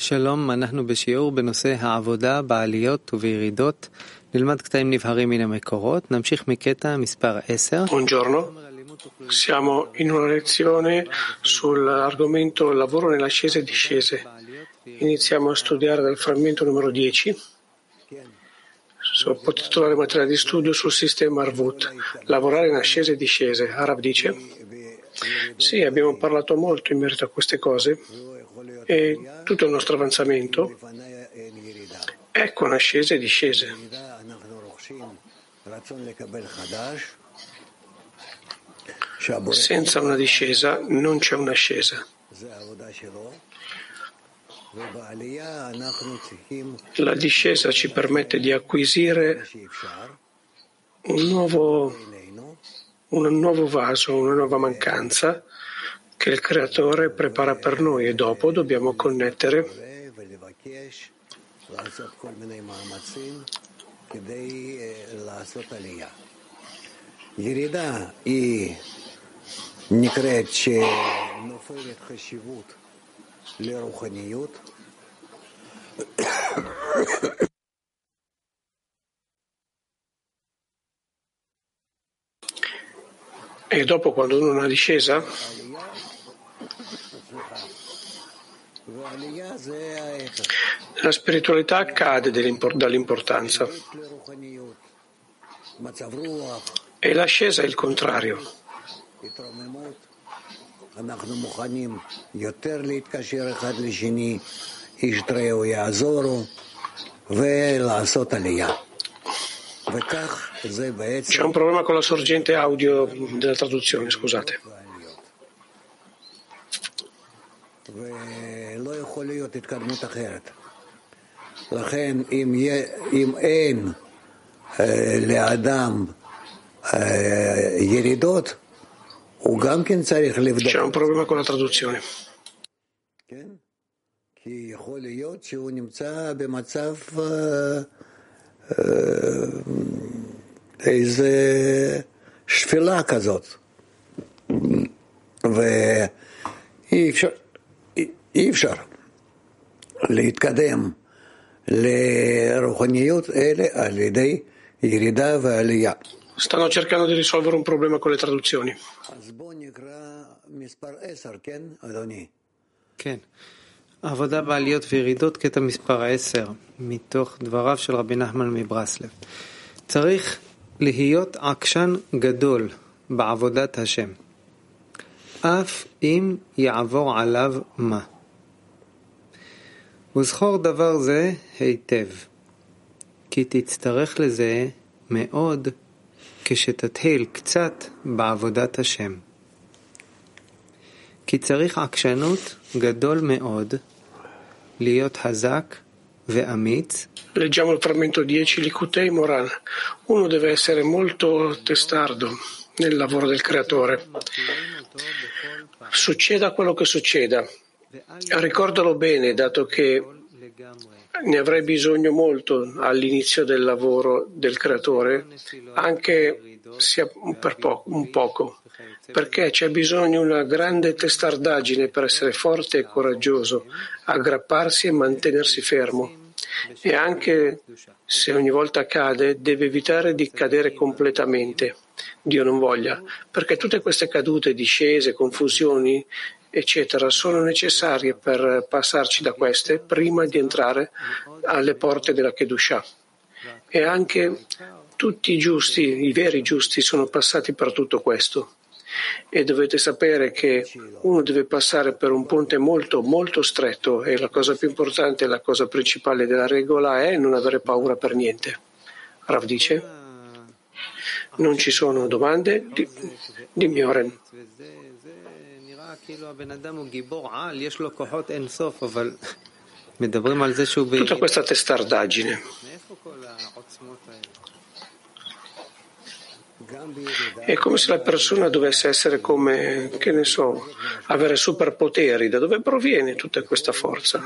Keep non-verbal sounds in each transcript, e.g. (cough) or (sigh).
שלום, אנחנו בשיעור בנושא העבודה בעליות ובירידות. נלמד קטעים נבהרים מן המקורות. נמשיך מקטע מספר 10. Buongiorno, siamo in una lezione sull'argomento lavoro nelle ascese e discese. Iniziamo a studiare dal frammento numero 10. So, potete trovare materiale di studio sul sistema Arvut. Lavorare in ascese e discese. Arab dice: Sì, abbiamo parlato molto in merito a queste cose e tutto il nostro avanzamento è con ascese e discese. Senza una discesa non c'è un'ascesa. La discesa ci permette di acquisire un nuovo, un nuovo vaso, una nuova mancanza che il Creatore prepara per noi e dopo dobbiamo connettere. E dopo quando uno ha discesa? La spiritualità cade dall'importanza e l'ascesa è il contrario. C'è un problema con la sorgente audio della traduzione, scusate. ולא יכול להיות התקדמות אחרת. לכן אם, יה, אם אין אה, לאדם אה, ירידות, הוא גם כן צריך לבדוק. Problema con la traduzione. כן? כי יכול להיות שהוא נמצא במצב אה, אה, איזה שפלה כזאת. ואי אפשר, אי- אפשר להתקדם לרוחניות אלה על ידי ירידה ועלייה. Stanno cercando di risolvere un problema con le traduzioni. אז בואו נקרא מספר עשר, כן, אדוני? כן. עבודה בעליות וירידות, קטע מספר 10, מתוך דבריו של רבי נחמן מברסלב. צריך להיות עקשן גדול בעבודת השם, אף אם יעבור עליו מה. וזכור דבר זה היטב, כי תצטרך לזה מאוד כשתתחיל קצת בעבודת השם. כי צריך עקשנות גדול מאוד להיות חזק ואמיץ Leggiamo il frammento 10, Likutei Moran. Uno deve essere molto testardo nel lavoro del Creatore. Succeda quello che succeda. Ricordalo bene, dato che ne avrai bisogno molto all'inizio del lavoro del Creatore, anche sia per po- un poco, perché c'è bisogno di una grande testardaggine per essere forte e coraggioso, aggrapparsi e mantenersi fermo. E anche se ogni volta cade, deve evitare di cadere completamente. Dio non voglia, perché tutte queste cadute, discese, confusioni, eccetera, sono necessarie per passarci da queste prima di entrare alle porte della Kedusha. E anche tutti i giusti, i veri giusti, sono passati per tutto questo. E dovete sapere che uno deve passare per un ponte molto, molto stretto e la cosa più importante, la cosa principale della regola è non avere paura per niente. Rav dice, non ci sono domande? Di, dimmi Oren. Tutta questa testardaggine. È come se la persona dovesse essere come, che ne so, avere superpoteri. Da dove proviene tutta questa forza?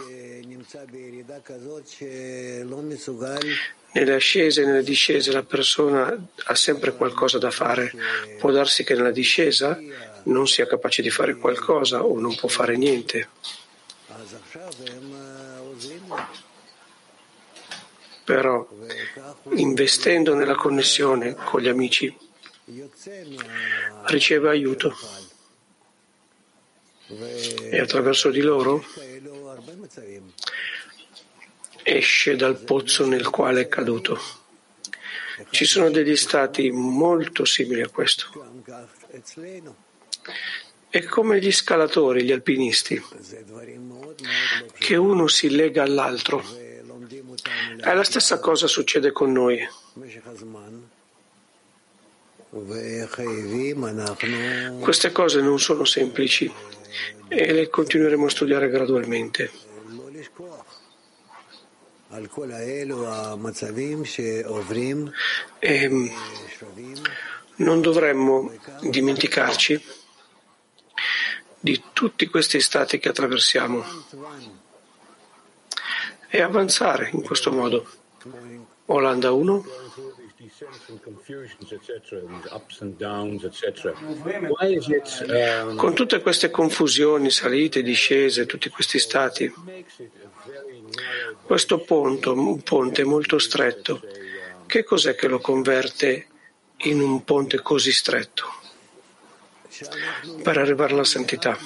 Nelle ascese e nelle discese la persona ha sempre qualcosa da fare. Può darsi che nella discesa non sia capace di fare qualcosa o non può fare niente. Però investendo nella connessione con gli amici riceve aiuto e attraverso di loro esce dal pozzo nel quale è caduto. Ci sono degli stati molto simili a questo. È come gli scalatori, gli alpinisti, che uno si lega all'altro. E la stessa cosa succede con noi. Queste cose non sono semplici e le continueremo a studiare gradualmente. E non dovremmo dimenticarci di tutti questi stati che attraversiamo e avanzare in questo modo. Olanda 1. Con tutte queste confusioni, salite, discese, tutti questi stati, questo ponte, un ponte molto stretto, che cos'è che lo converte in un ponte così stretto per arrivare alla santità?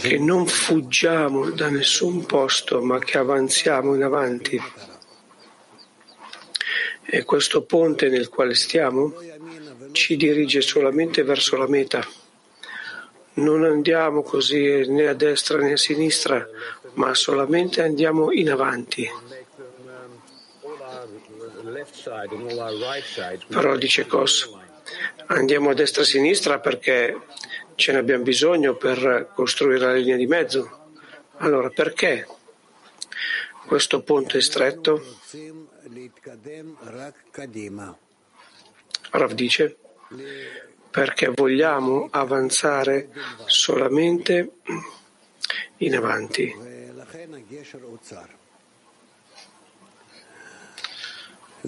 Che non fuggiamo da nessun posto, ma che avanziamo in avanti. E questo ponte nel quale stiamo ci dirige solamente verso la meta. Non andiamo così né a destra né a sinistra, ma solamente andiamo in avanti. Però dice Cos, andiamo a destra e a sinistra perché ce ne abbiamo bisogno per costruire la linea di mezzo. Allora perché questo ponte è stretto? Rav dice perché vogliamo avanzare solamente in avanti.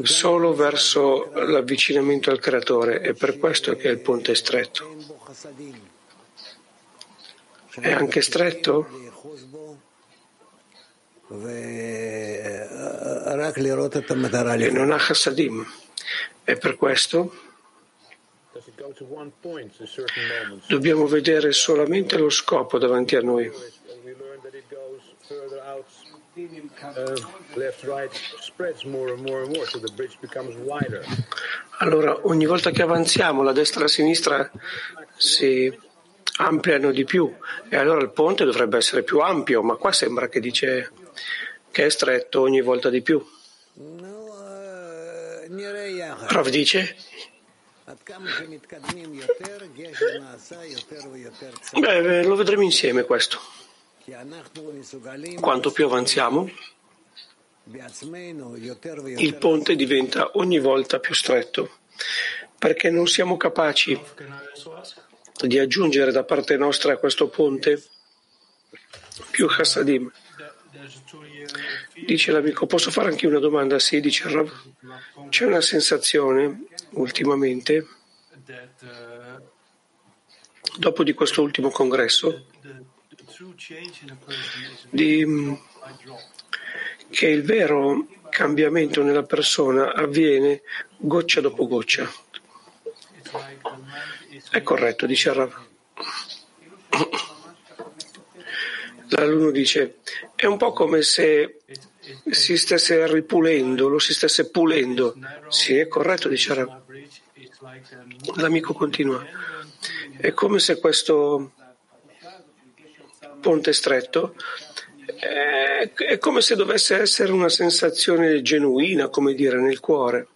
Solo verso l'avvicinamento al creatore, è per questo che il ponte è stretto. È anche stretto? E non ha chassadim. E per questo dobbiamo vedere solamente lo scopo davanti a noi. Allora, ogni volta che avanziamo, la destra e la sinistra si ampliano di più e allora il ponte dovrebbe essere più ampio, ma qua sembra che dice che è stretto ogni volta di più. Rav dice Beh, lo vedremo insieme questo. Quanto più avanziamo, il ponte diventa ogni volta più stretto, perché non siamo capaci di aggiungere da parte nostra a questo ponte più chassadim. Dice l'amico, posso fare anche una domanda? Sì, dice Rav. C'è una sensazione ultimamente, dopo di questo ultimo congresso, di, che il vero cambiamento nella persona avviene goccia dopo goccia. È corretto, dice Rav. L'alunno dice, è un po' come se si stesse ripulendo, lo si stesse pulendo. Sì, è corretto, dice Rav. L'amico continua. È come se questo ponte stretto è, è come se dovesse essere una sensazione genuina, come dire, nel cuore.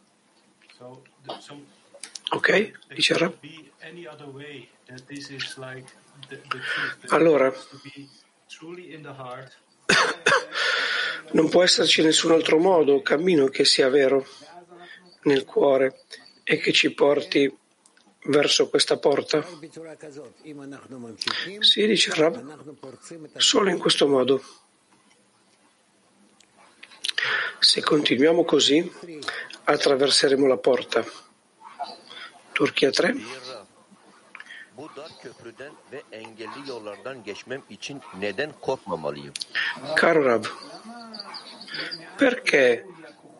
Ok? Dice Rav. Allora, (coughs) non può esserci nessun altro modo o cammino che sia vero nel cuore e che ci porti verso questa porta? Sì, dice Rab, solo in questo modo. Se continuiamo così, attraverseremo la porta. Turchia 3. bu dar köprüden ve engelli yollardan geçmem için neden korkmamalıyım? Caro Rav, perché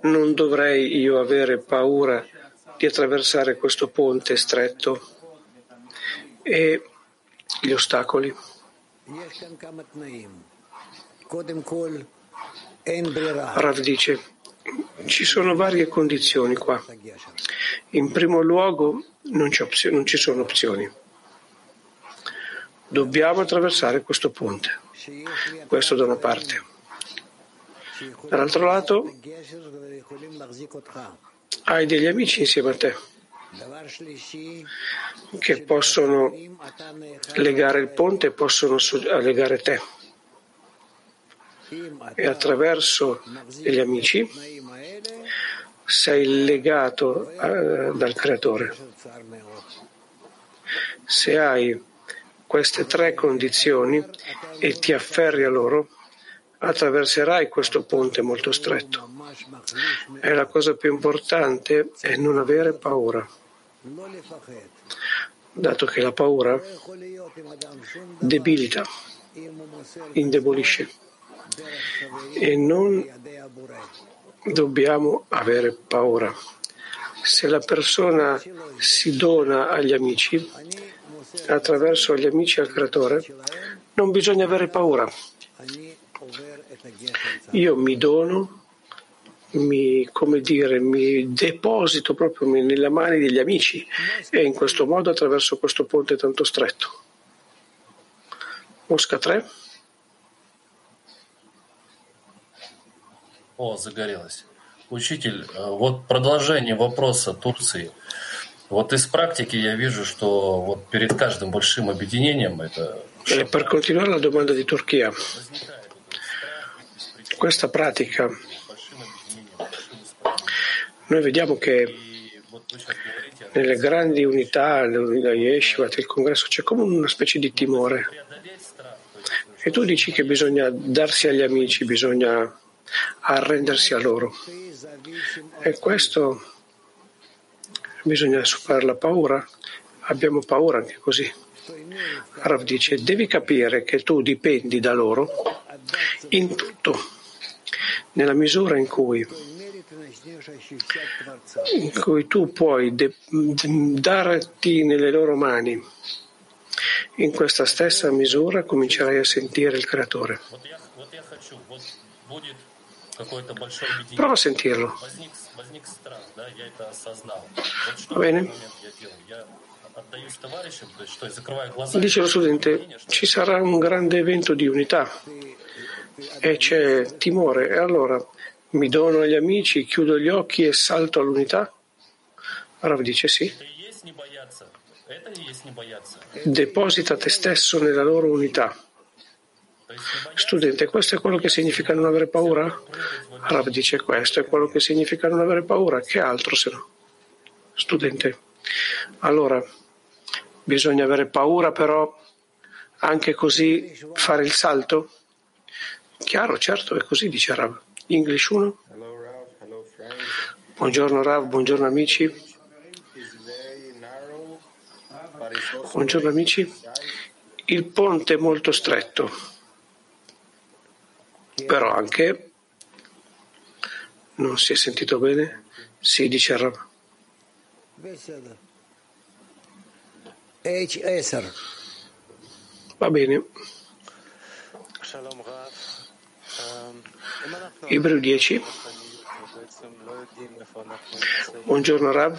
non dovrei io avere paura di attraversare questo ponte stretto e gli ostacoli. Rav dice, ci sono varie condizioni qua. In primo luogo non, opzio- non ci sono opzioni. Dobbiamo attraversare questo ponte. Questo da una parte. Dall'altro lato hai degli amici insieme a te che possono legare il ponte e possono legare te. E attraverso degli amici sei legato eh, dal creatore. Se hai queste tre condizioni e ti afferri a loro, attraverserai questo ponte molto stretto. E la cosa più importante è non avere paura, dato che la paura debilita, indebolisce. E non dobbiamo avere paura. Se la persona si dona agli amici, attraverso gli amici al creatore, non bisogna avere paura. Io mi dono mi, come dire, mi deposito proprio nelle mani degli amici e in questo modo attraverso questo ponte tanto stretto. Mosca 3. О, загорелось. Учитель, э, вот продолжение вопроса Турции. Вот из практики я вижу, что вот перед каждым большим объединением это E per continuare la domanda di Turchia, questa pratica, Noi vediamo che nelle grandi unità dell'unità Yeshivat, il congresso, c'è come una specie di timore. E tu dici che bisogna darsi agli amici, bisogna arrendersi a loro. E questo bisogna superare la paura. Abbiamo paura anche così. Rav dice, devi capire che tu dipendi da loro in tutto, nella misura in cui in cui tu puoi de- darti nelle loro mani. In questa stessa misura comincerai a sentire il Creatore. Prova a sentirlo. Va bene? Dice lo studente, ci sarà un grande evento di unità e c'è timore e allora mi dono agli amici, chiudo gli occhi e salto all'unità? Rav dice sì. Deposita te stesso nella loro unità. Studente, questo è quello che significa non avere paura? Rav dice questo è quello che significa non avere paura, che altro se no? Studente, allora bisogna avere paura però anche così fare il salto? Chiaro, certo, è così, dice Rav. English 1. Buongiorno Rav, buongiorno amici. Buongiorno amici. Il ponte è molto stretto, però anche non si è sentito bene? Sì, dice Rav. Va bene. Ebreo 10. Buongiorno Rab.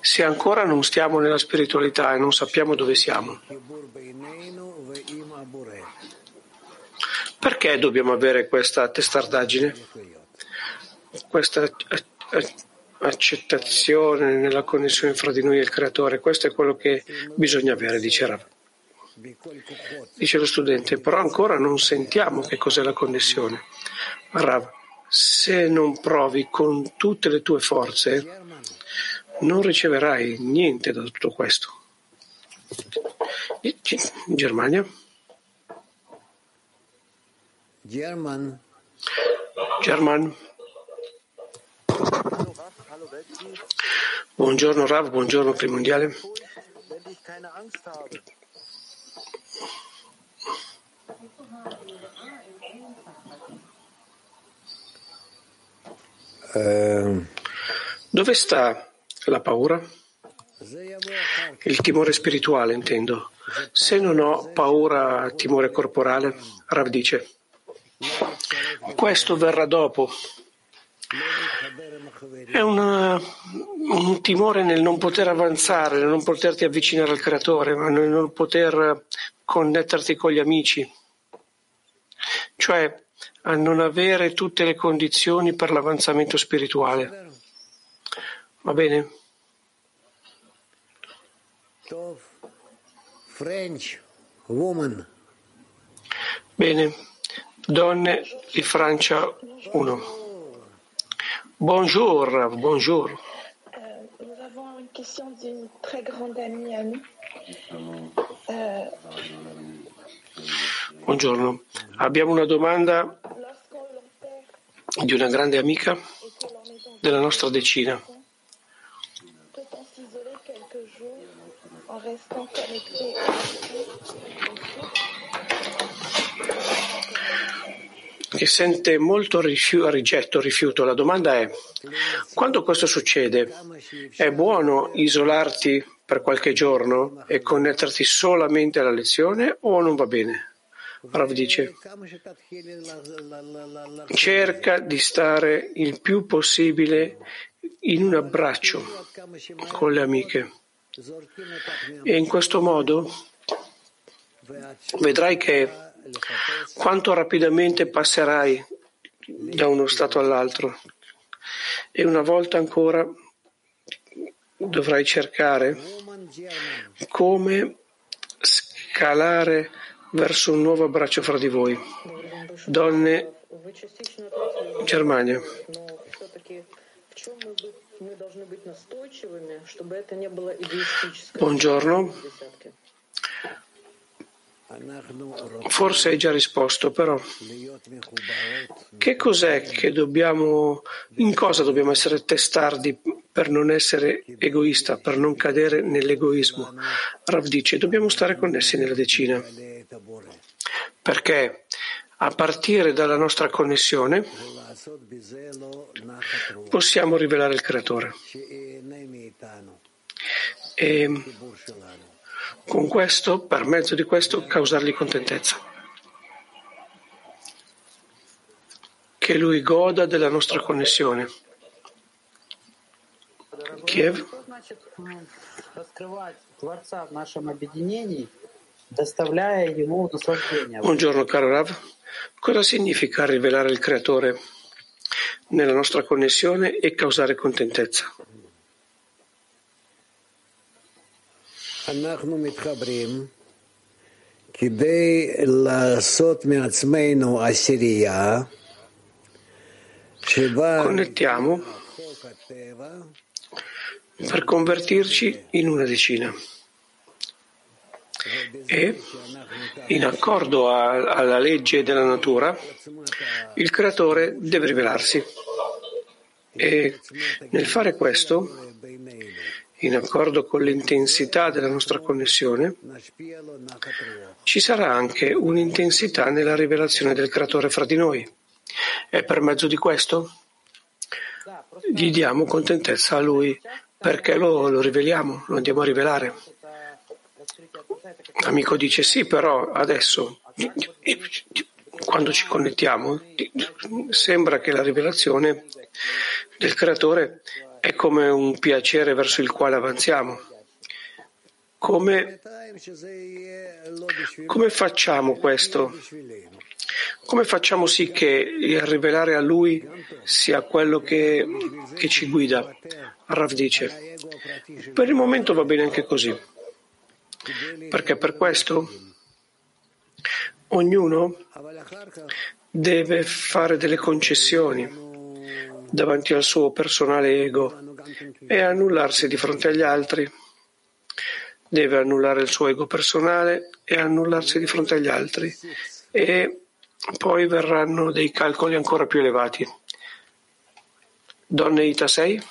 Se ancora non stiamo nella spiritualità e non sappiamo dove siamo, perché dobbiamo avere questa testardaggine, questa eh, eh, accettazione nella connessione fra di noi e il Creatore? Questo è quello che bisogna avere, dice Rav. Dice lo studente, però ancora non sentiamo che cos'è la connessione. Rav, se non provi con tutte le tue forze, non riceverai niente da tutto questo. Germania. German. German. Buongiorno Rav, buongiorno Primo mondiale. Ehm, Dove sta la paura? Il timore spirituale, intendo. Se non ho paura, timore corporale, Rav dice, questo verrà dopo. È una- un timore nel non poter avanzare, nel non poterti avvicinare al creatore, nel non poter connetterti con gli amici. Cioè, a non avere tutte le condizioni per l'avanzamento spirituale. Va bene? French, woman. Bene. Donne di Francia 1. Bonjour, Rav, bonjour. Euh, nous avons une question d'une très grande amie à nous. Euh, Buongiorno. Abbiamo una domanda di una grande amica della nostra decina. che sente molto rifiu- rigetto, rifiuto. La domanda è, quando questo succede, è buono isolarti per qualche giorno e connetterti solamente alla lezione o non va bene? Rav dice, cerca di stare il più possibile in un abbraccio con le amiche. E in questo modo vedrai che quanto rapidamente passerai da uno stato all'altro. E una volta ancora dovrai cercare come scalare verso un nuovo abbraccio fra di voi. Donne Germania. Buongiorno. Forse hai già risposto, però che cos'è che dobbiamo, in cosa dobbiamo essere testardi per non essere egoista, per non cadere nell'egoismo? Rav dice, dobbiamo stare connessi nella decina perché a partire dalla nostra connessione possiamo rivelare il creatore e con questo, per mezzo di questo, causargli contentezza. Che lui goda della nostra connessione. Kiev? Buongiorno caro Rav, cosa significa rivelare il Creatore nella nostra connessione e causare contentezza? Connettiamo per convertirci in una decina. E, in accordo a, alla legge della natura, il creatore deve rivelarsi. E nel fare questo, in accordo con l'intensità della nostra connessione, ci sarà anche un'intensità nella rivelazione del creatore fra di noi. E per mezzo di questo gli diamo contentezza a lui perché lo, lo riveliamo, lo andiamo a rivelare. L'amico dice sì, però adesso, quando ci connettiamo, sembra che la rivelazione del creatore è come un piacere verso il quale avanziamo. Come, come facciamo questo? Come facciamo sì che il rivelare a lui sia quello che, che ci guida? Rav dice, per il momento va bene anche così perché per questo ognuno deve fare delle concessioni davanti al suo personale ego e annullarsi di fronte agli altri. Deve annullare il suo ego personale e annullarsi di fronte agli altri e poi verranno dei calcoli ancora più elevati. Donne Ita 6.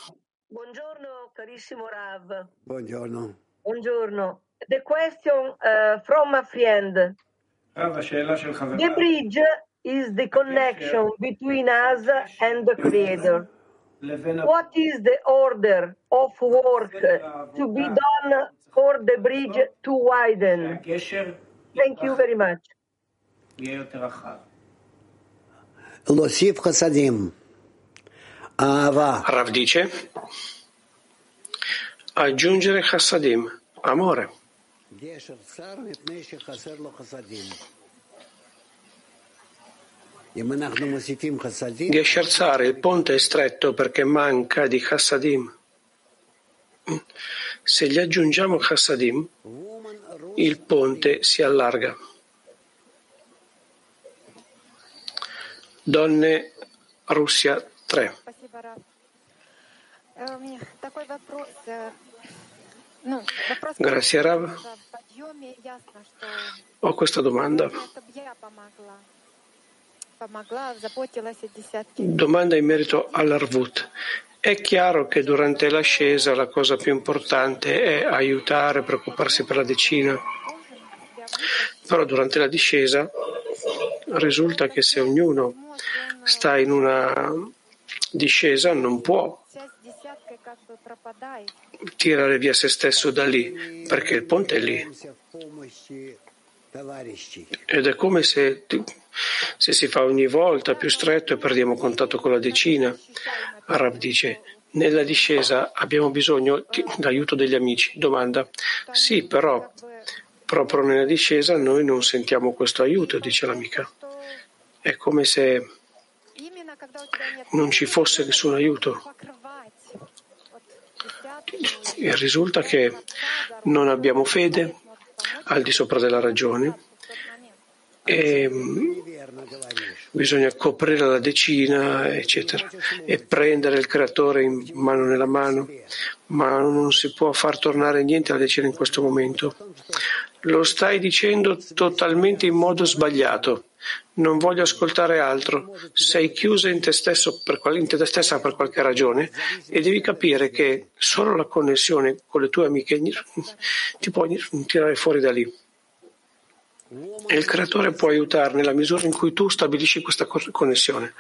Buongiorno carissimo Rav. Buongiorno. Buongiorno. the question uh, from a friend. The bridge is the connection between us and the Creator. What is the order of work to be done for the bridge to widen? Thank you very much. Ravdice, aggiungere chassadim, amore. Gesher Tzar, il ponte è stretto perché manca di chassadim. Se gli aggiungiamo chassadim, il ponte si allarga. Donne Russia 3. Grazie Rav. Ho questa domanda. Domanda in merito all'Arvut. È chiaro che durante l'ascesa la cosa più importante è aiutare, preoccuparsi per la decina, però durante la discesa risulta che se ognuno sta in una discesa non può tirare via se stesso da lì, perché il ponte è lì. Ed è come se, se si fa ogni volta più stretto e perdiamo contatto con la decina. Arab dice, nella discesa abbiamo bisogno d'aiuto degli amici. Domanda, sì però proprio nella discesa noi non sentiamo questo aiuto, dice l'amica. È come se non ci fosse nessun aiuto e risulta che non abbiamo fede al di sopra della ragione e mm, bisogna coprire la decina, eccetera, e prendere il creatore in mano nella mano, ma non si può far tornare niente alla decina in questo momento. Lo stai dicendo totalmente in modo sbagliato non voglio ascoltare altro. Sei chiusa in te, stesso per, in te stessa per qualche ragione e devi capire che solo la connessione con le tue amiche ti può tirare fuori da lì. E il creatore può aiutarti nella misura in cui tu stabilisci questa connessione.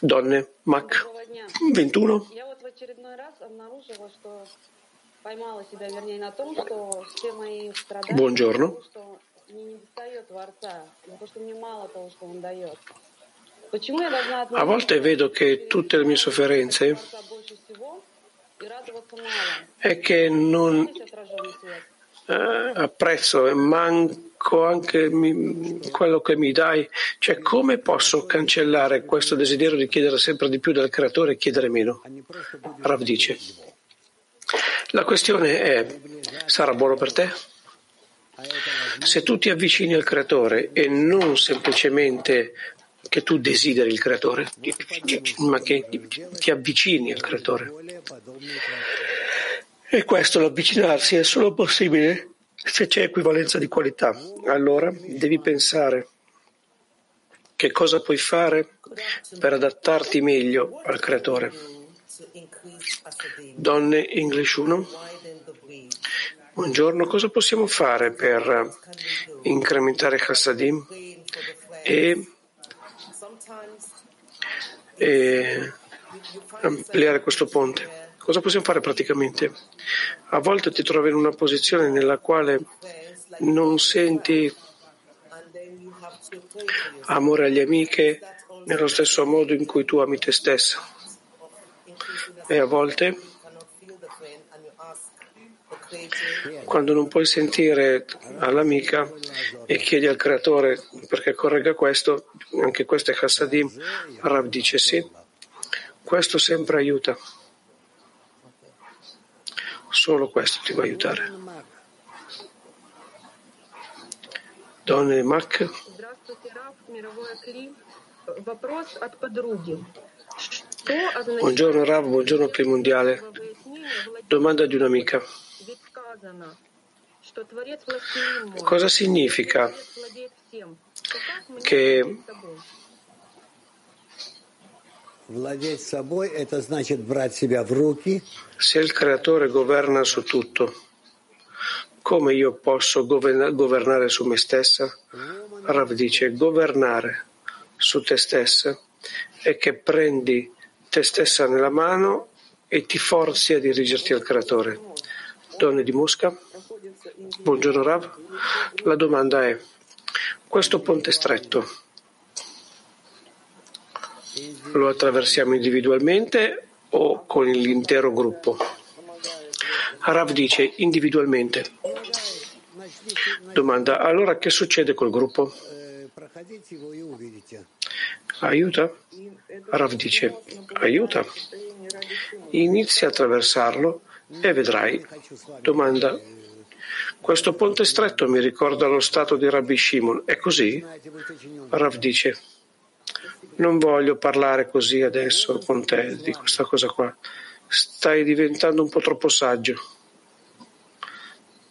Donne, Mac 21. Buongiorno. потому что мне не достает Творца, потому что мне мало того, что Он дает. Почему я должна A volte vedo che tutte le mie sofferenze Творца больше всего и радоваться мало? è che non Здесь отраженный свет. eh, apprezzo e manco anche mi- quello che mi dai. Cioè, come posso cancellare questo desiderio di chiedere sempre di più dal creatore e chiedere meno? Rav dice. La questione è, sarà buono per te? Se tu ti avvicini al creatore e non semplicemente che tu desideri il creatore, ma che ti avvicini al creatore. E questo, l'avvicinarsi, è solo possibile se c'è equivalenza di qualità. Allora devi pensare che cosa puoi fare per adattarti meglio al creatore. Donne English 1. Buongiorno, cosa possiamo fare per incrementare Chassadim e, e ampliare questo ponte? Cosa possiamo fare praticamente? A volte ti trovi in una posizione nella quale non senti amore agli amiche nello stesso modo in cui tu ami te stessa. E a volte, quando non puoi sentire all'amica e chiedi al creatore perché corregga questo, anche questo è Hassadim, Rav dice sì, questo sempre aiuta. Solo questo ti può aiutare. Donne Mac. Buongiorno Rav, buongiorno Climondiale. Domanda di un'amica. Cosa significa? Che se il creatore governa su tutto, come io posso governare su me stessa? Rav dice governare su te stessa è che prendi te stessa nella mano e ti forzi a dirigerti al creatore. Donne di Mosca? Buongiorno Rav. La domanda è, questo ponte stretto lo attraversiamo individualmente o con l'intero gruppo? Rav dice individualmente. Domanda, allora che succede col gruppo? Aiuta? Rav dice, aiuta. Inizia a attraversarlo e vedrai. Domanda, questo ponte stretto mi ricorda lo stato di Rabbi Shimon. È così? Rav dice, non voglio parlare così adesso con te di questa cosa qua. Stai diventando un po' troppo saggio.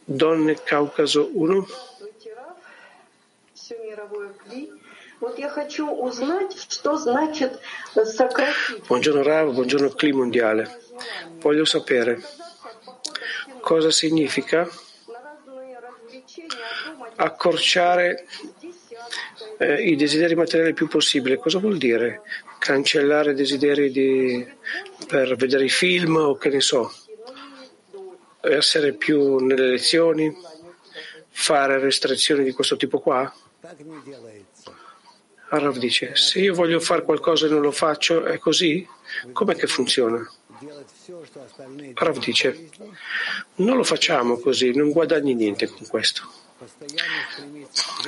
Donne Caucaso 1. Buongiorno Rav, buongiorno Cli Mondiale. Voglio sapere cosa significa accorciare eh, i desideri materiali il più possibile. Cosa vuol dire? Cancellare desideri di, per vedere i film o che ne so, essere più nelle lezioni, fare restrizioni di questo tipo qua? Arav dice, se io voglio fare qualcosa e non lo faccio, è così? Com'è che funziona? Arav dice, non lo facciamo così, non guadagni niente con questo.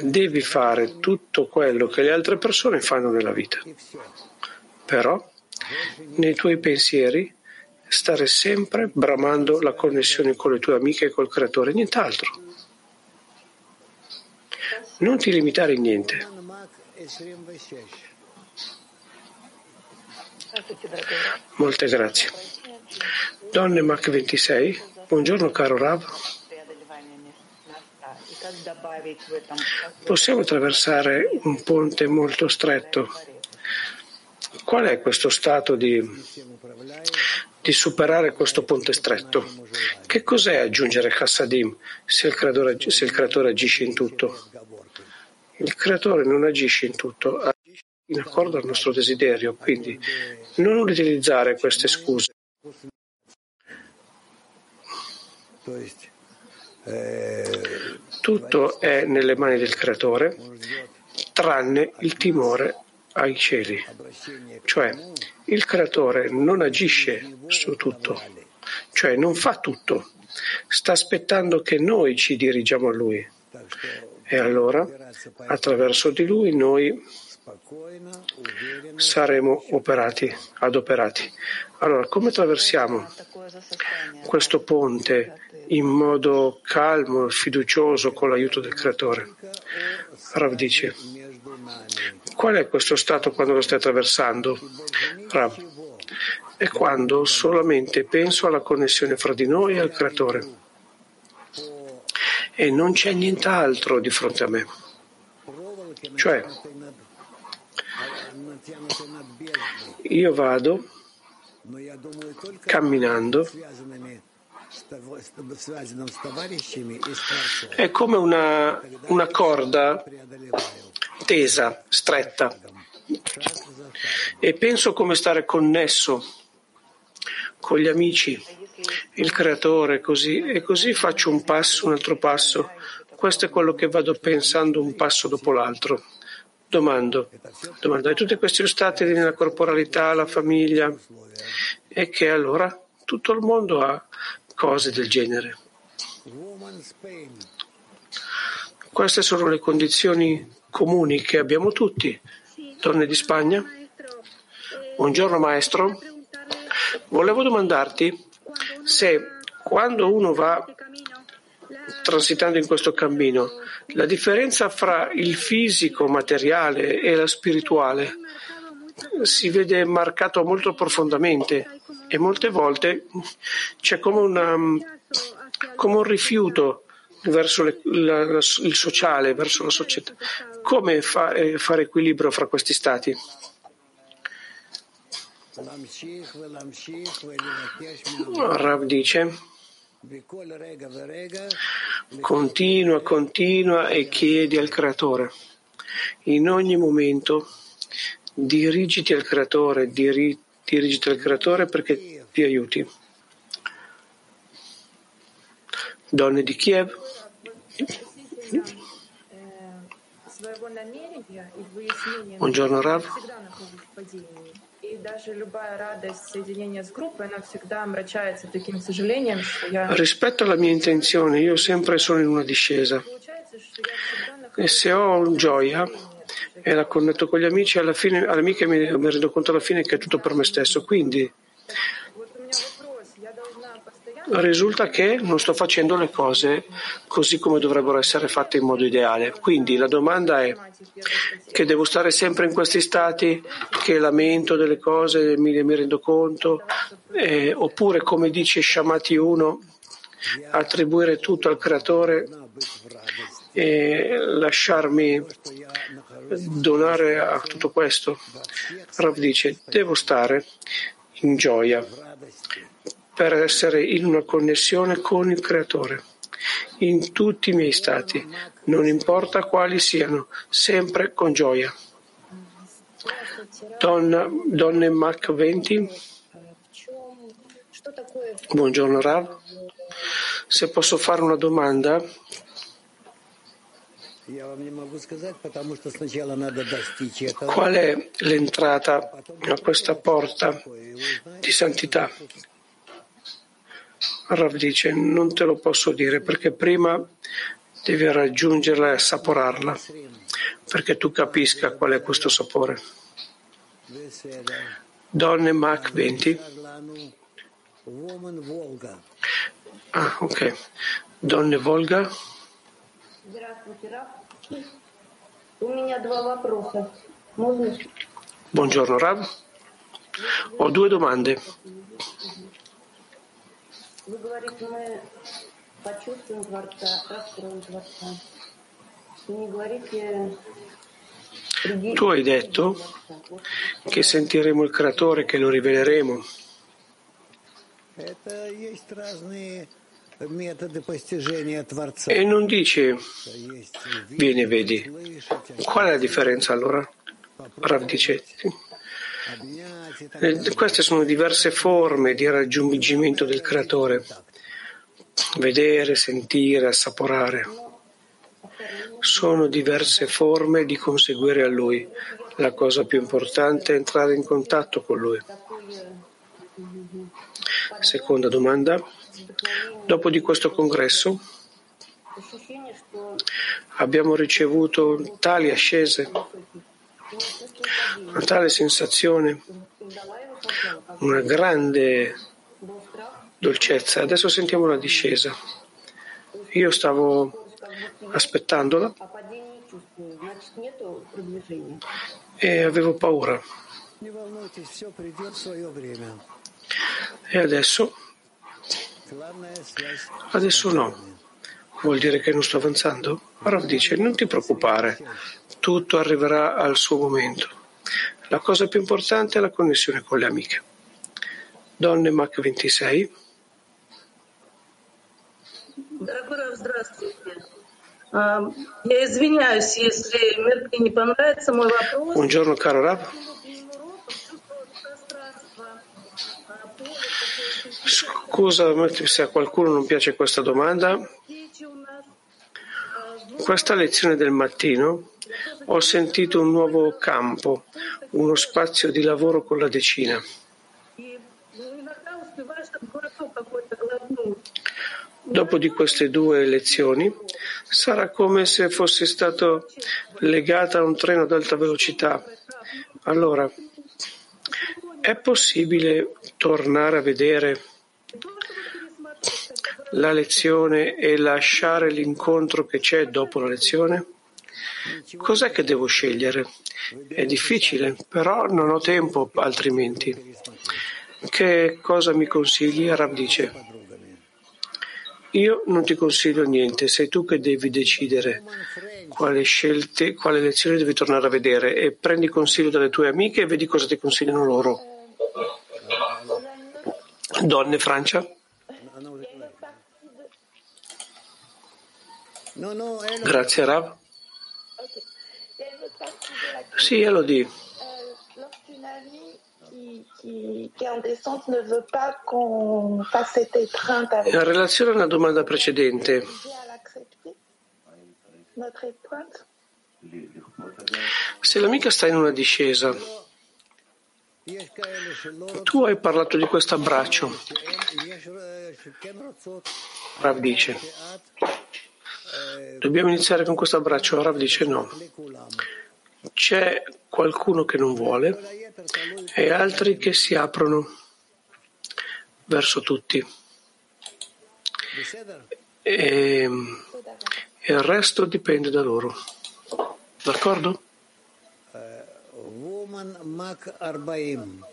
Devi fare tutto quello che le altre persone fanno nella vita. Però, nei tuoi pensieri, stare sempre bramando la connessione con le tue amiche e col creatore, nient'altro. Non ti limitare in niente. Molte grazie. Donne Mach 26, buongiorno caro Rav. Possiamo attraversare un ponte molto stretto. Qual è questo stato di, di superare questo ponte stretto? Che cos'è aggiungere Chassadim se il, creatore, se il creatore agisce in tutto? Il creatore non agisce in tutto, agisce in accordo al nostro desiderio, quindi non utilizzare queste scuse. Tutto è nelle mani del creatore, tranne il timore ai cieli. Cioè, il creatore non agisce su tutto, cioè non fa tutto, sta aspettando che noi ci dirigiamo a lui. E allora, attraverso di lui, noi saremo operati, adoperati. Allora, come attraversiamo questo ponte in modo calmo, fiducioso, con l'aiuto del Creatore? Rav dice, qual è questo stato quando lo stai attraversando? Rav, è quando solamente penso alla connessione fra di noi e al Creatore. E non c'è nient'altro di fronte a me. Cioè, io vado camminando è come una, una corda tesa, stretta e penso come stare connesso con gli amici, il creatore, così e così faccio un passo, un altro passo. Questo è quello che vado pensando un passo dopo l'altro. Domando, domando, e tutti questi stati nella corporalità, la famiglia, e che allora tutto il mondo ha cose del genere. Queste sono le condizioni comuni che abbiamo tutti. Donne di Spagna? Buongiorno maestro. Volevo domandarti se quando uno va transitando in questo cammino, la differenza fra il fisico materiale e la spirituale si vede marcato molto profondamente e molte volte c'è come, una, come un rifiuto verso le, la, la, il sociale, verso la società. Come fa, eh, fare equilibrio fra questi stati? Rav dice, continua, continua e chiedi al creatore. In ogni momento dirigiti al creatore, diri, dirigiti al creatore perché ti aiuti. Donne di Kiev. Buongiorno Rav. Rispetto alla mia intenzione, io sempre sono in una discesa. E se ho gioia e la connetto con gli amici, alla fine, alle amiche mi, mi rendo conto alla fine che è tutto per me stesso. Quindi risulta che non sto facendo le cose così come dovrebbero essere fatte in modo ideale. Quindi la domanda è che devo stare sempre in questi stati, che lamento delle cose, mi, mi rendo conto, eh, oppure come dice Shamati 1, attribuire tutto al creatore e lasciarmi donare a tutto questo. Rav dice, devo stare in gioia per essere in una connessione con il Creatore, in tutti i miei stati, non importa quali siano, sempre con gioia. Donna, donne Mach 20. Buongiorno Rav. Se posso fare una domanda. Qual è l'entrata a questa porta di santità? Rav dice, non te lo posso dire perché prima devi raggiungerla e assaporarla, perché tu capisca qual è questo sapore. Donne Mach 20. Ah, ok. Donne Volga. Buongiorno Rav. Ho due domande. Вы говорите, мы почувствуем Творца, раскроем Творца. Не говорите tu hai detto che sentiremo il creatore, che lo riveleremo. E non dici, vieni e vedi. Qual è la differenza allora? Rav dice, eh, queste sono diverse forme di raggiungimento del creatore. Vedere, sentire, assaporare. Sono diverse forme di conseguire a lui. La cosa più importante è entrare in contatto con lui. Seconda domanda. Dopo di questo congresso abbiamo ricevuto tali ascese una tale sensazione, una grande dolcezza. Adesso sentiamo la discesa. Io stavo aspettandola e avevo paura. E adesso? Adesso no. Vuol dire che non sto avanzando? Rav dice, non ti preoccupare, tutto arriverà al suo momento. La cosa più importante è la connessione con le amiche. Donne Mach 26. Buongiorno caro Rav. Scusa se a qualcuno non piace questa domanda. Questa lezione del mattino ho sentito un nuovo campo, uno spazio di lavoro con la decina. Dopo di queste due lezioni sarà come se fosse stato legata a un treno ad alta velocità. Allora, è possibile tornare a vedere la lezione e lasciare l'incontro che c'è dopo la lezione? Cos'è che devo scegliere? È difficile, però non ho tempo altrimenti. Che cosa mi consigli? Arab dice. Io non ti consiglio niente, sei tu che devi decidere quale scelte, quale lezione devi tornare a vedere e prendi consiglio dalle tue amiche e vedi cosa ti consigliano loro. Donne, Francia? Grazie, Rav. Étreinte avec In relazione alla domanda precedente, se l'amica sta in una discesa, tu hai parlato di questo abbraccio. Rav dice, dobbiamo iniziare con questo abbraccio. Rav dice no. C'è qualcuno che non vuole e altri che si aprono verso tutti. E il resto dipende da loro. D'accordo? Woman Mac 40.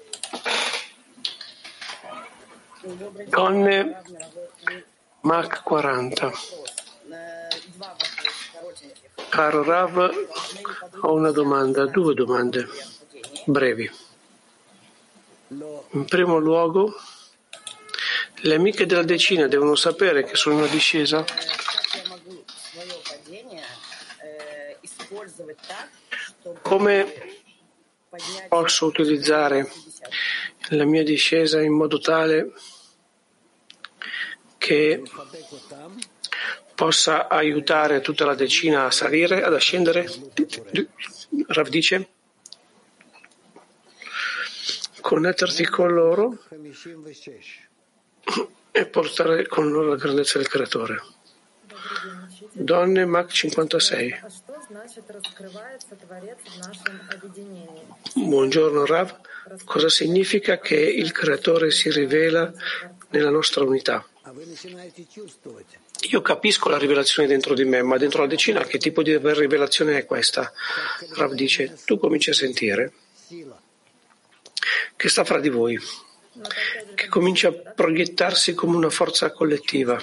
Donne Mach 40. Caro Rav, ho una domanda, due domande brevi. In primo luogo, le amiche della decina devono sapere che sono in discesa? Come posso utilizzare la mia discesa in modo tale che possa aiutare tutta la decina a salire, ad ascendere? Rav dice, connetterti con loro e portare con loro la grandezza del creatore. Donne Mach 56. Buongiorno Rav, cosa significa che il creatore si rivela nella nostra unità? Io capisco la rivelazione dentro di me, ma dentro la decina che tipo di rivelazione è questa? Rav dice, tu cominci a sentire che sta fra di voi, che comincia a proiettarsi come una forza collettiva,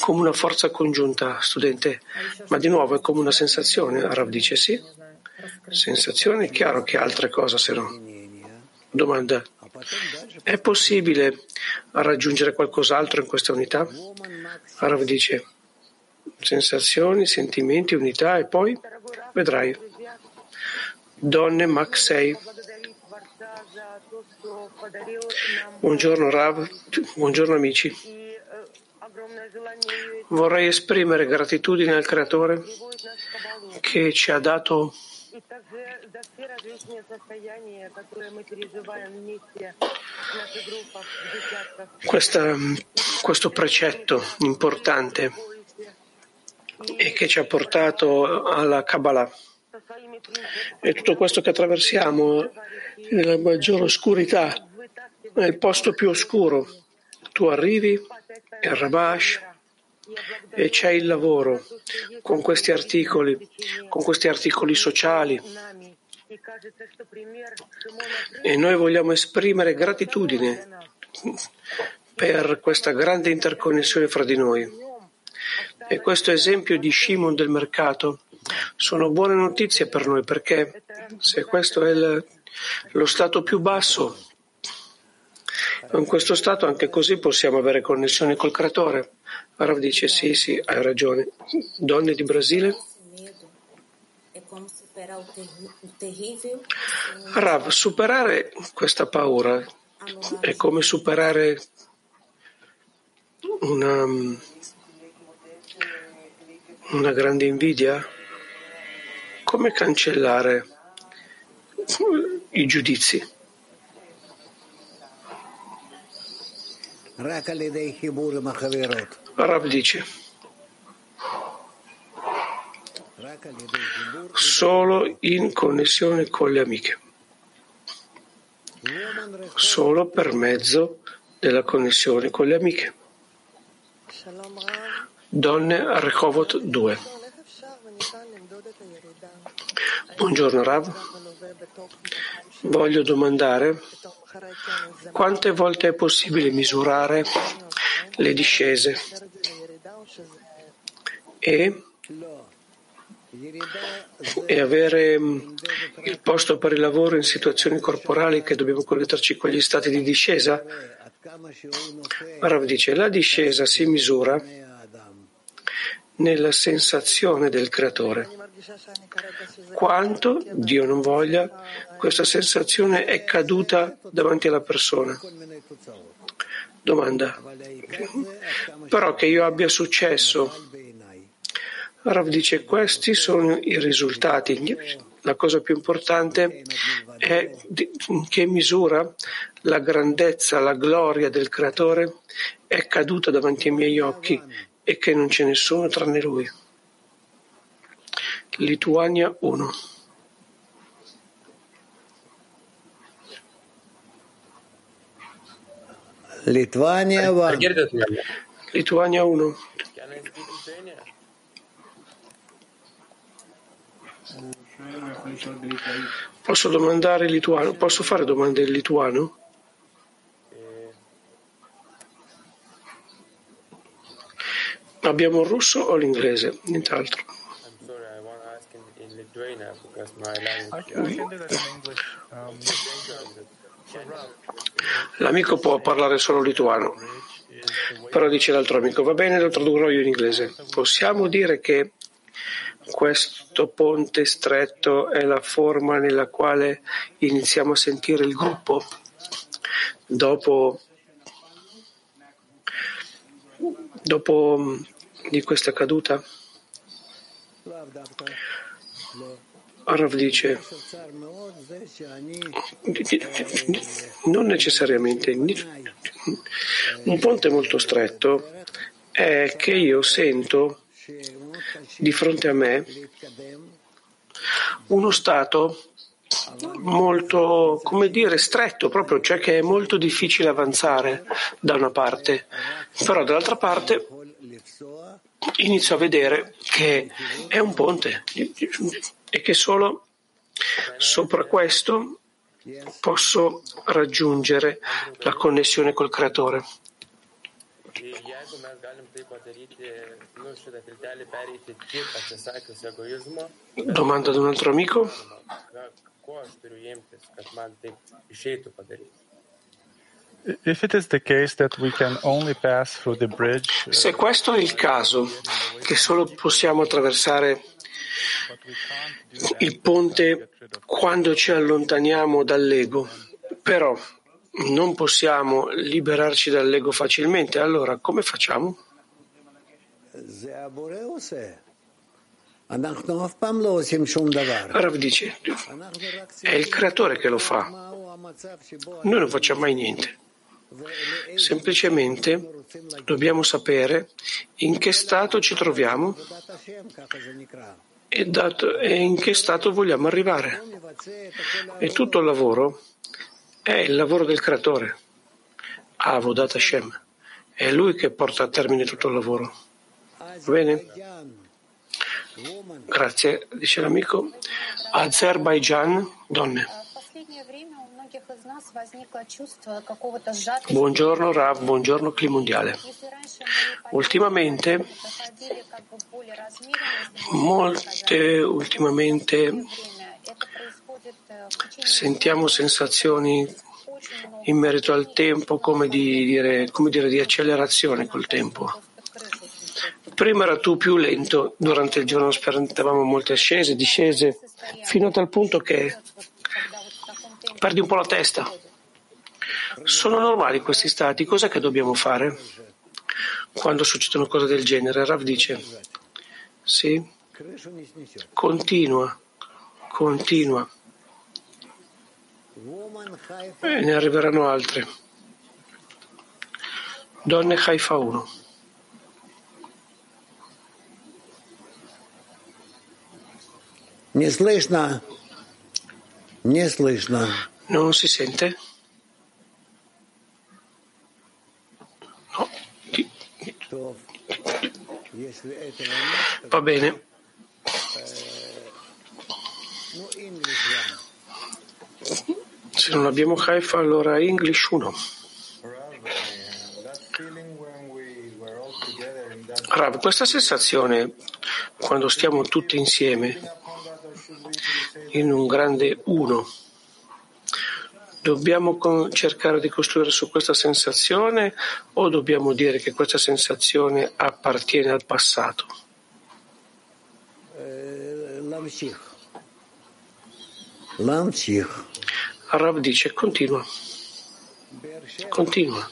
come una forza congiunta, studente, ma di nuovo è come una sensazione. Rav dice sì, sensazione, è chiaro che altre cose se no. Domanda, è possibile raggiungere qualcos'altro in questa unità? Rav dice, sensazioni, sentimenti, unità e poi vedrai. Donne Mach 6. Buongiorno Rav, buongiorno amici. Vorrei esprimere gratitudine al Creatore che ci ha dato questa, questo precetto importante e che ci ha portato alla Kabbalah. E tutto questo che attraversiamo nella maggiore oscurità, nel posto più oscuro. Tu arrivi, è Rabash, e c'è il lavoro con questi articoli, con questi articoli sociali. E noi vogliamo esprimere gratitudine per questa grande interconnessione fra di noi. E questo esempio di Shimon del mercato sono buone notizie per noi perché se questo è il, lo stato più basso, in questo stato anche così possiamo avere connessione col creatore. Rav dice sì, sì, hai ragione. Donne di Brasile? Rav, superare questa paura è come superare una, una grande invidia? Come cancellare i giudizi? Rav dice solo in connessione con le amiche, solo per mezzo della connessione con le amiche. Donne Rehovot 2. Buongiorno Rav, voglio domandare quante volte è possibile misurare le discese e, e avere mm, il posto per il lavoro in situazioni corporali che dobbiamo connetterci con gli stati di discesa? Rav dice, la discesa si misura nella sensazione del creatore. Quanto, Dio non voglia, questa sensazione è caduta davanti alla persona. Domanda. Però che io abbia successo. Rav dice questi sono i risultati. La cosa più importante è in che misura la grandezza, la gloria del creatore è caduta davanti ai miei occhi e che non c'è nessuno tranne lui. Lituania 1 Lituania 1 Lituania 1 Posso domandare lituano? Posso fare domande in lituano? Abbiamo il russo o l'inglese? Nient'altro. L'amico può parlare solo lituano, però dice l'altro amico, va bene, lo tradurrò io in inglese. Possiamo dire che questo ponte stretto è la forma nella quale iniziamo a sentire il gruppo dopo, dopo di questa caduta? Arav dice non necessariamente. Un ponte molto stretto è che io sento di fronte a me uno stato molto, come dire, stretto proprio, cioè che è molto difficile avanzare da una parte, però dall'altra parte inizio a vedere che è un ponte e che solo sopra questo posso raggiungere la connessione col creatore. Domanda ad un altro amico. Se questo è il caso, che solo possiamo attraversare il ponte quando ci allontaniamo dall'ego, però non possiamo liberarci dall'ego facilmente, allora come facciamo? Rav dice, è il creatore che lo fa. Noi non facciamo mai niente. Semplicemente dobbiamo sapere in che stato ci troviamo e, dato, e in che stato vogliamo arrivare. E tutto il lavoro è il lavoro del creatore. Avodat Hashem. È lui che porta a termine tutto il lavoro. Va bene? Grazie, dice l'amico. Azerbaijan, donne. Buongiorno Rav, buongiorno Climondiale. Ultimamente, molte ultimamente sentiamo sensazioni in merito al tempo come di, dire, come dire, di accelerazione col tempo. Prima era tu più lento, durante il giorno sperimentavamo molte ascese, discese, fino a tal punto che perdi un po' la testa. Sono normali questi stati, cos'è che dobbiamo fare quando succedono cose del genere? Rav dice, sì, continua, continua. E ne arriveranno altre. Donne Haifa 1. Не слышно. Не слышно. Non si sente? No. Va bene. Se non abbiamo Haifa, allora English 1. Rav, questa sensazione, quando stiamo tutti insieme, in un grande uno, Dobbiamo cercare di costruire su questa sensazione o dobbiamo dire che questa sensazione appartiene al passato? Rav dice continua. Continua.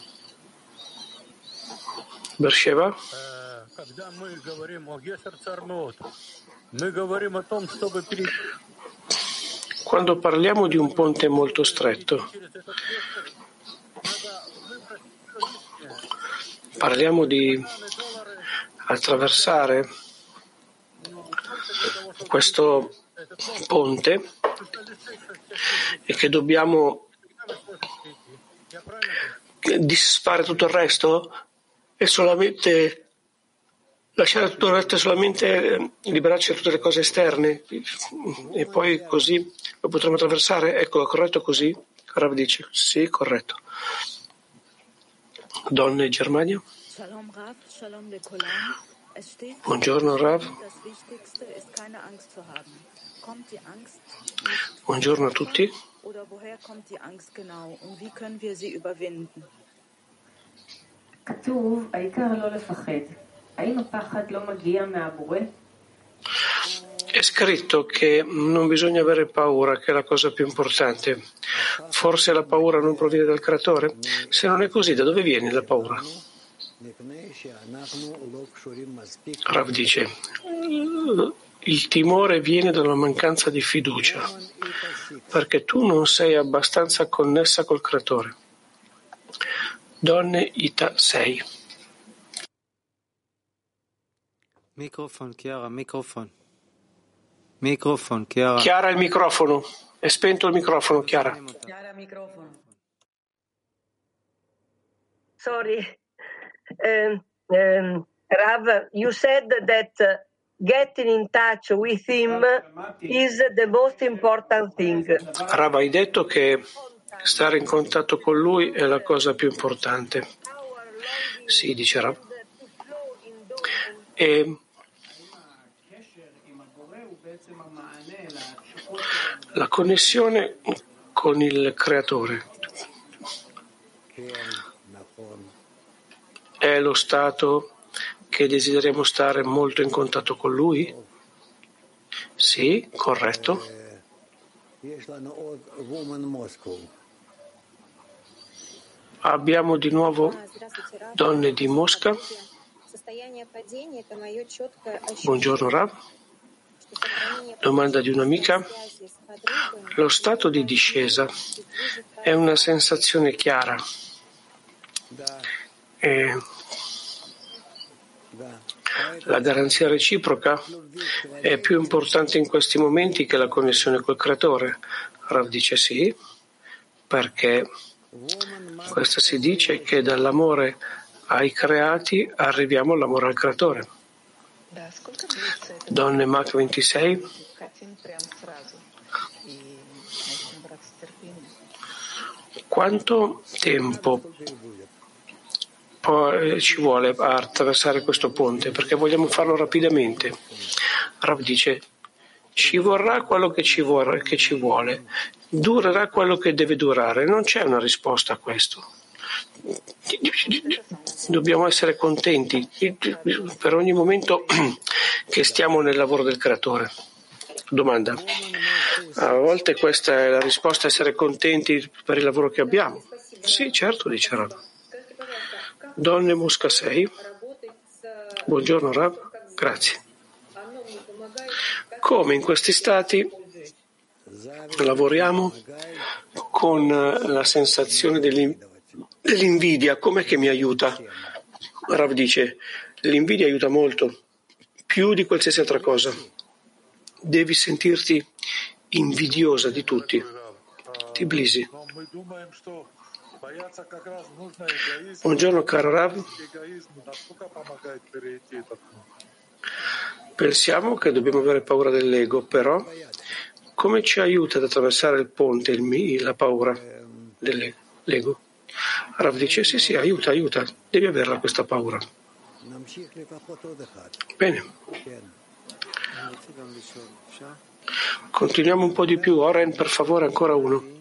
Bersheva? Quando parliamo di un ponte molto stretto, parliamo di attraversare questo ponte e che dobbiamo disfare tutto il resto e solamente lasciare tutto il resto solamente liberarci da tutte le cose esterne. E poi così lo potremo attraversare? Ecco, corretto così? Rav dice, sì, corretto. Donne Germania? Buongiorno Rav. Buongiorno a tutti. כתוב, העיקר לא לפחד. האם הפחד לא מגיע מהבורא? È scritto che non bisogna avere paura, che è la cosa più importante. Forse la paura non proviene dal creatore? Se non è così, da dove viene la paura? Rav dice, il timore viene dalla mancanza di fiducia, perché tu non sei abbastanza connessa col creatore. Donne Ita 6. Microfono, Chiara, microfono. Microfono, Chiara. Chiara il microfono. È spento il microfono, Chiara. Chiara microfono. Sorry. Um, um, Rav, you said that getting in touch with him is the most important thing. Rav, hai detto che stare in contatto con lui è la cosa più importante. Sì, dice Rav. E la connessione con il creatore è lo stato che desideriamo stare molto in contatto con lui? Sì, corretto. Abbiamo di nuovo donne di Mosca. Buongiorno Rav. Domanda di un'amica. Lo stato di discesa è una sensazione chiara. E la garanzia reciproca è più importante in questi momenti che la connessione col creatore. Rav dice sì, perché questo si dice che dall'amore ai creati arriviamo all'amore al creatore. Donne Mach 26. Quanto tempo poi ci vuole a attraversare questo ponte? Perché vogliamo farlo rapidamente. Rav dice, ci vorrà quello che ci, vuole, che ci vuole, durerà quello che deve durare. Non c'è una risposta a questo. Dobbiamo essere contenti per ogni momento che stiamo nel lavoro del creatore. Domanda. A volte questa è la risposta, essere contenti per il lavoro che abbiamo. Sì, certo, dice Rav. Donne Mosca 6. Buongiorno Rav, grazie. Come in questi stati lavoriamo con la sensazione dell'invidia, com'è che mi aiuta? Rav dice, l'invidia aiuta molto, più di qualsiasi altra cosa. Devi sentirti invidiosa di tutti. Tiblisi. Buongiorno caro Rav. Pensiamo che dobbiamo avere paura dell'ego, però come ci aiuta ad attraversare il ponte il, la paura dell'ego? Rav dice sì sì, aiuta, aiuta, devi averla questa paura. Bene. Continuiamo un po' di più. Oren, per favore, ancora uno.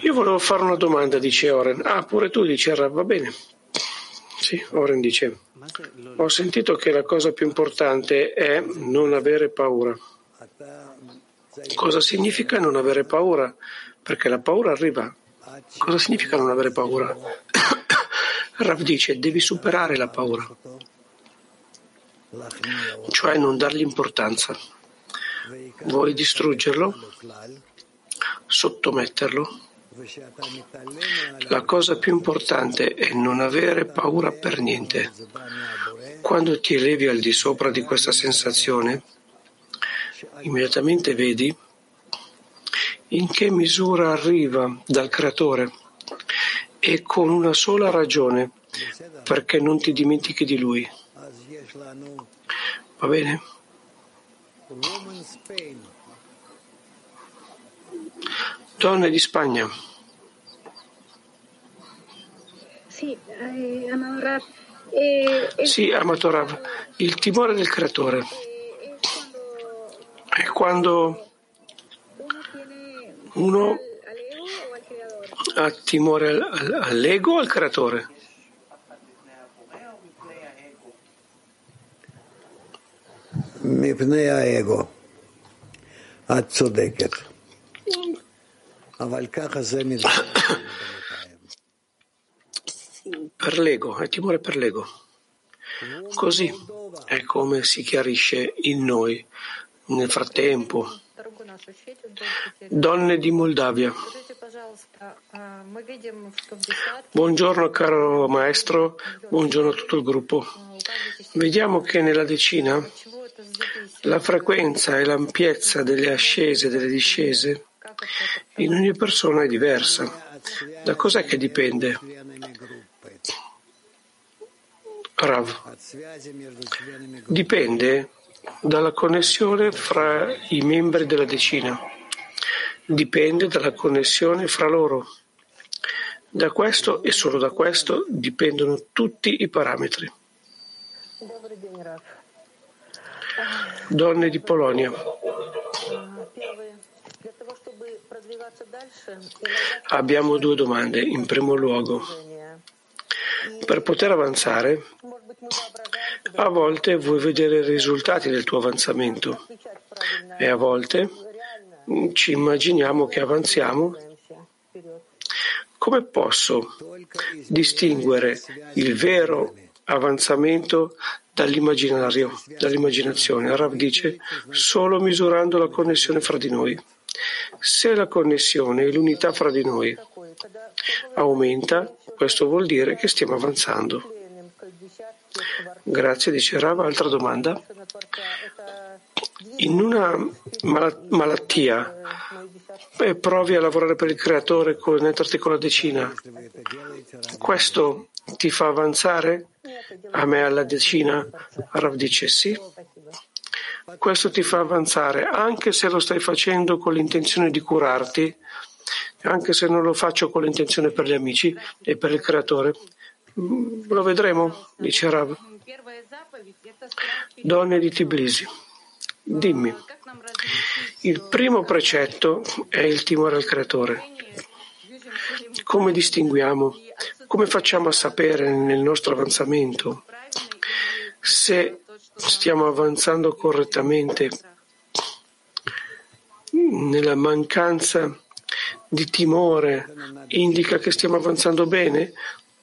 Io volevo fare una domanda, dice Oren. Ah, pure tu, dice Rav, va bene. Sì, Oren dice, ho sentito che la cosa più importante è non avere paura. Cosa significa non avere paura? Perché la paura arriva. Cosa significa non avere paura? (coughs) Rav dice, devi superare la paura, cioè non dargli importanza. Vuoi distruggerlo? Sottometterlo? La cosa più importante è non avere paura per niente. Quando ti elevi al di sopra di questa sensazione, immediatamente vedi in che misura arriva dal creatore e con una sola ragione, perché non ti dimentichi di lui. Va bene? Donne di Spagna. Sì, eh, Amatorab. Eh, sì, Amatorab. Il timore del creatore è quando uno ha timore all'ego o al creatore? מפני האגו. את צודקת. אבל ככה זה Per l'ego, è timore per l'ego. Così è come si chiarisce in noi nel frattempo. Donne di Moldavia. Buongiorno caro maestro, buongiorno a tutto il gruppo. Vediamo che nella decina la frequenza e l'ampiezza delle ascese e delle discese in ogni persona è diversa. Da cos'è che dipende? Rav. Dipende dalla connessione fra i membri della decina. Dipende dalla connessione fra loro. Da questo e solo da questo dipendono tutti i parametri. Donne di Polonia. Abbiamo due domande. In primo luogo, per poter avanzare, a volte vuoi vedere i risultati del tuo avanzamento e a volte ci immaginiamo che avanziamo. Come posso distinguere il vero avanzamento dall'immaginario, dall'immaginazione? Rav dice solo misurando la connessione fra di noi. Se la connessione e l'unità fra di noi aumenta, questo vuol dire che stiamo avanzando. Grazie, dice Rav. Altra domanda? In una malattia e provi a lavorare per il creatore, connetterti con la decina, questo ti fa avanzare? A me alla decina? Rav dice sì. Questo ti fa avanzare, anche se lo stai facendo con l'intenzione di curarti, anche se non lo faccio con l'intenzione per gli amici e per il creatore. Lo vedremo, dice Rav. Donne di Tbilisi, dimmi, il primo precetto è il timore al creatore. Come distinguiamo? Come facciamo a sapere nel nostro avanzamento se stiamo avanzando correttamente nella mancanza di timore indica che stiamo avanzando bene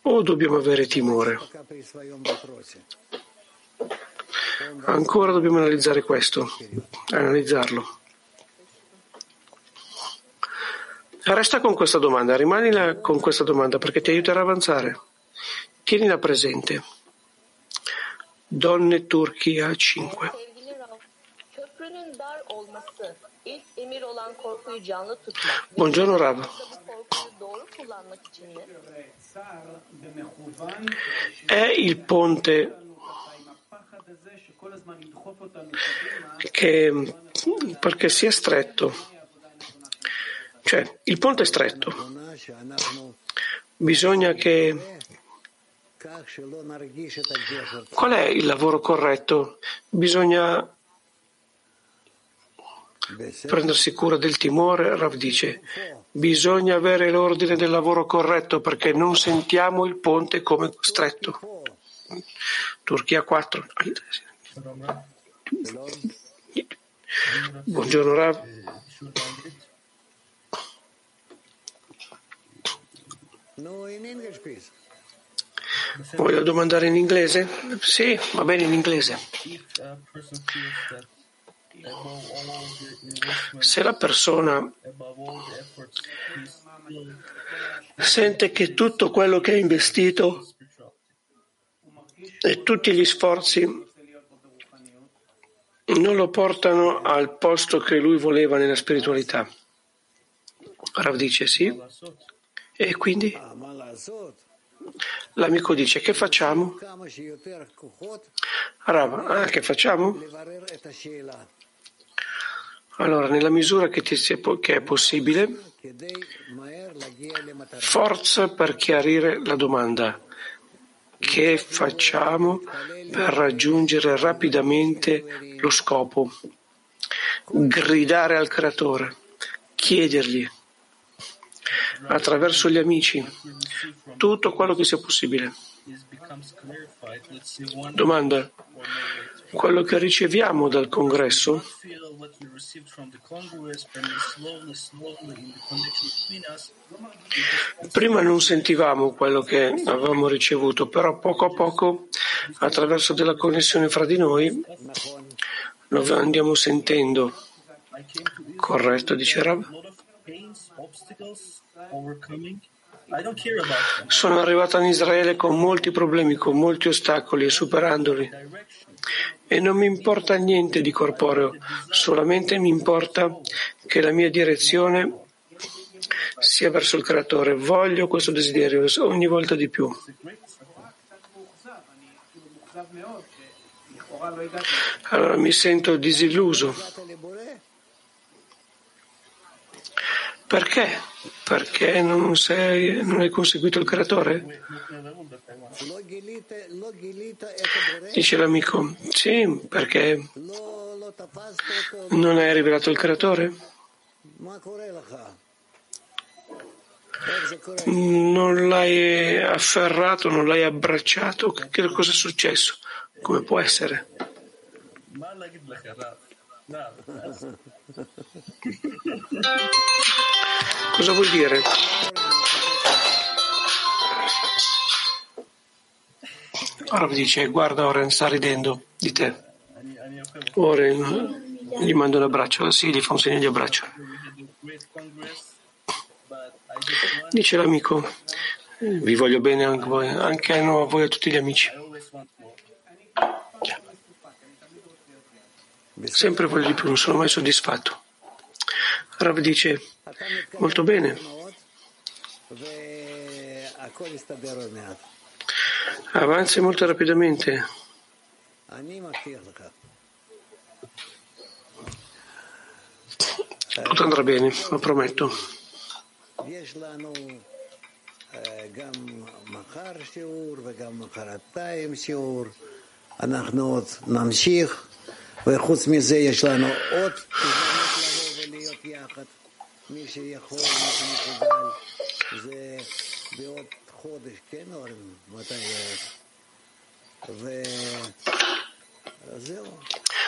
o dobbiamo avere timore? Ancora dobbiamo analizzare questo, analizzarlo. Resta con questa domanda, rimani con questa domanda perché ti aiuterà a avanzare. Tienila presente. Donne Turchia 5. Buongiorno Rav. È il ponte che perché sia stretto, cioè il ponte è stretto, bisogna che Qual è il lavoro corretto? Bisogna prendersi cura del timore, Rav dice, Bisogna avere l'ordine del lavoro corretto perché non sentiamo il ponte come stretto. Turchia 4. Buongiorno Rav. Voglio domandare in inglese? Sì, va bene in inglese. Se la persona sente che tutto quello che ha investito e tutti gli sforzi non lo portano al posto che lui voleva nella spiritualità. Rav dice sì. E quindi l'amico dice che facciamo? Rav, ah, che facciamo? Allora, nella misura che, sia, che è possibile, forza per chiarire la domanda. Che facciamo per raggiungere rapidamente lo scopo? Gridare al creatore, chiedergli attraverso gli amici tutto quello che sia possibile. Domanda. Quello che riceviamo dal congresso prima non sentivamo quello che avevamo ricevuto, però poco a poco, attraverso della connessione fra di noi, lo andiamo sentendo. Corretto, dice Rab. Sono arrivato in Israele con molti problemi, con molti ostacoli e superandoli. E non mi importa niente di corporeo, solamente mi importa che la mia direzione sia verso il Creatore. Voglio questo desiderio ogni volta di più. Allora mi sento disilluso. Perché? Perché non, sei, non hai conseguito il creatore? Dice l'amico, sì, perché non hai rivelato il creatore? Non l'hai afferrato, non l'hai abbracciato? Che cosa è successo? Come può essere? (laughs) Cosa vuol dire? Ora dice, guarda Oren sta ridendo di te. Oren gli manda un abbraccio, sì, gli fa un segno di abbraccio. Dice l'amico, vi voglio bene anche voi, anche a voi e a tutti gli amici. Sempre voglio di più, non sono mai soddisfatto. Rav dice, molto bene. Avanzi molto rapidamente. Tutto andrà bene, lo prometto. אנחנו עוד נמשיך וחוץ מזה יש לנו עוד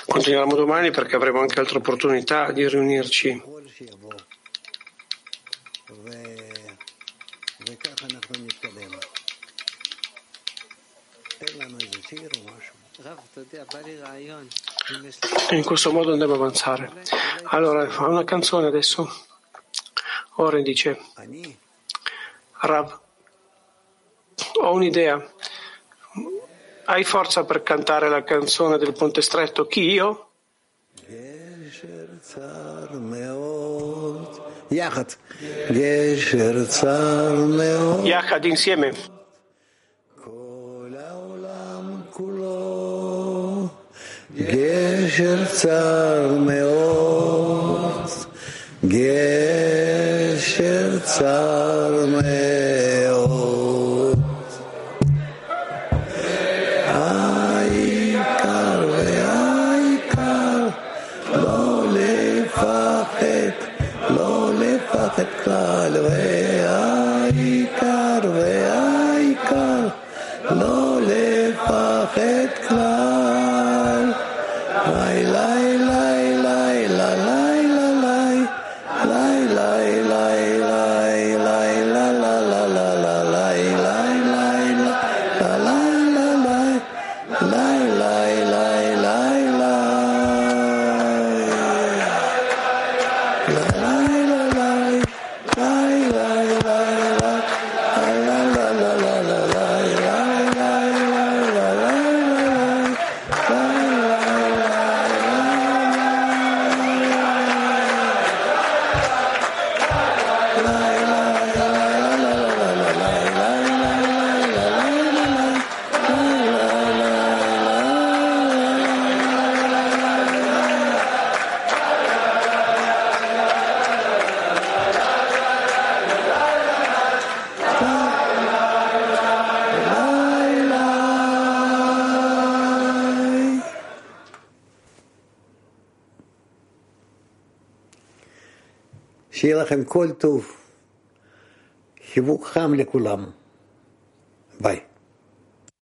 Continuiamo domani perché avremo anche altre opportunità di riunirci. In questo modo andremo a avanzare. Allora, una canzone adesso. Oren dice, Rav, ho un'idea. Hai forza per cantare la canzone del Ponte Stretto? Chi io? Yachad insieme. צר מאוד, גשר צר מאוד. כל טוב, חיבוק חם לכולם.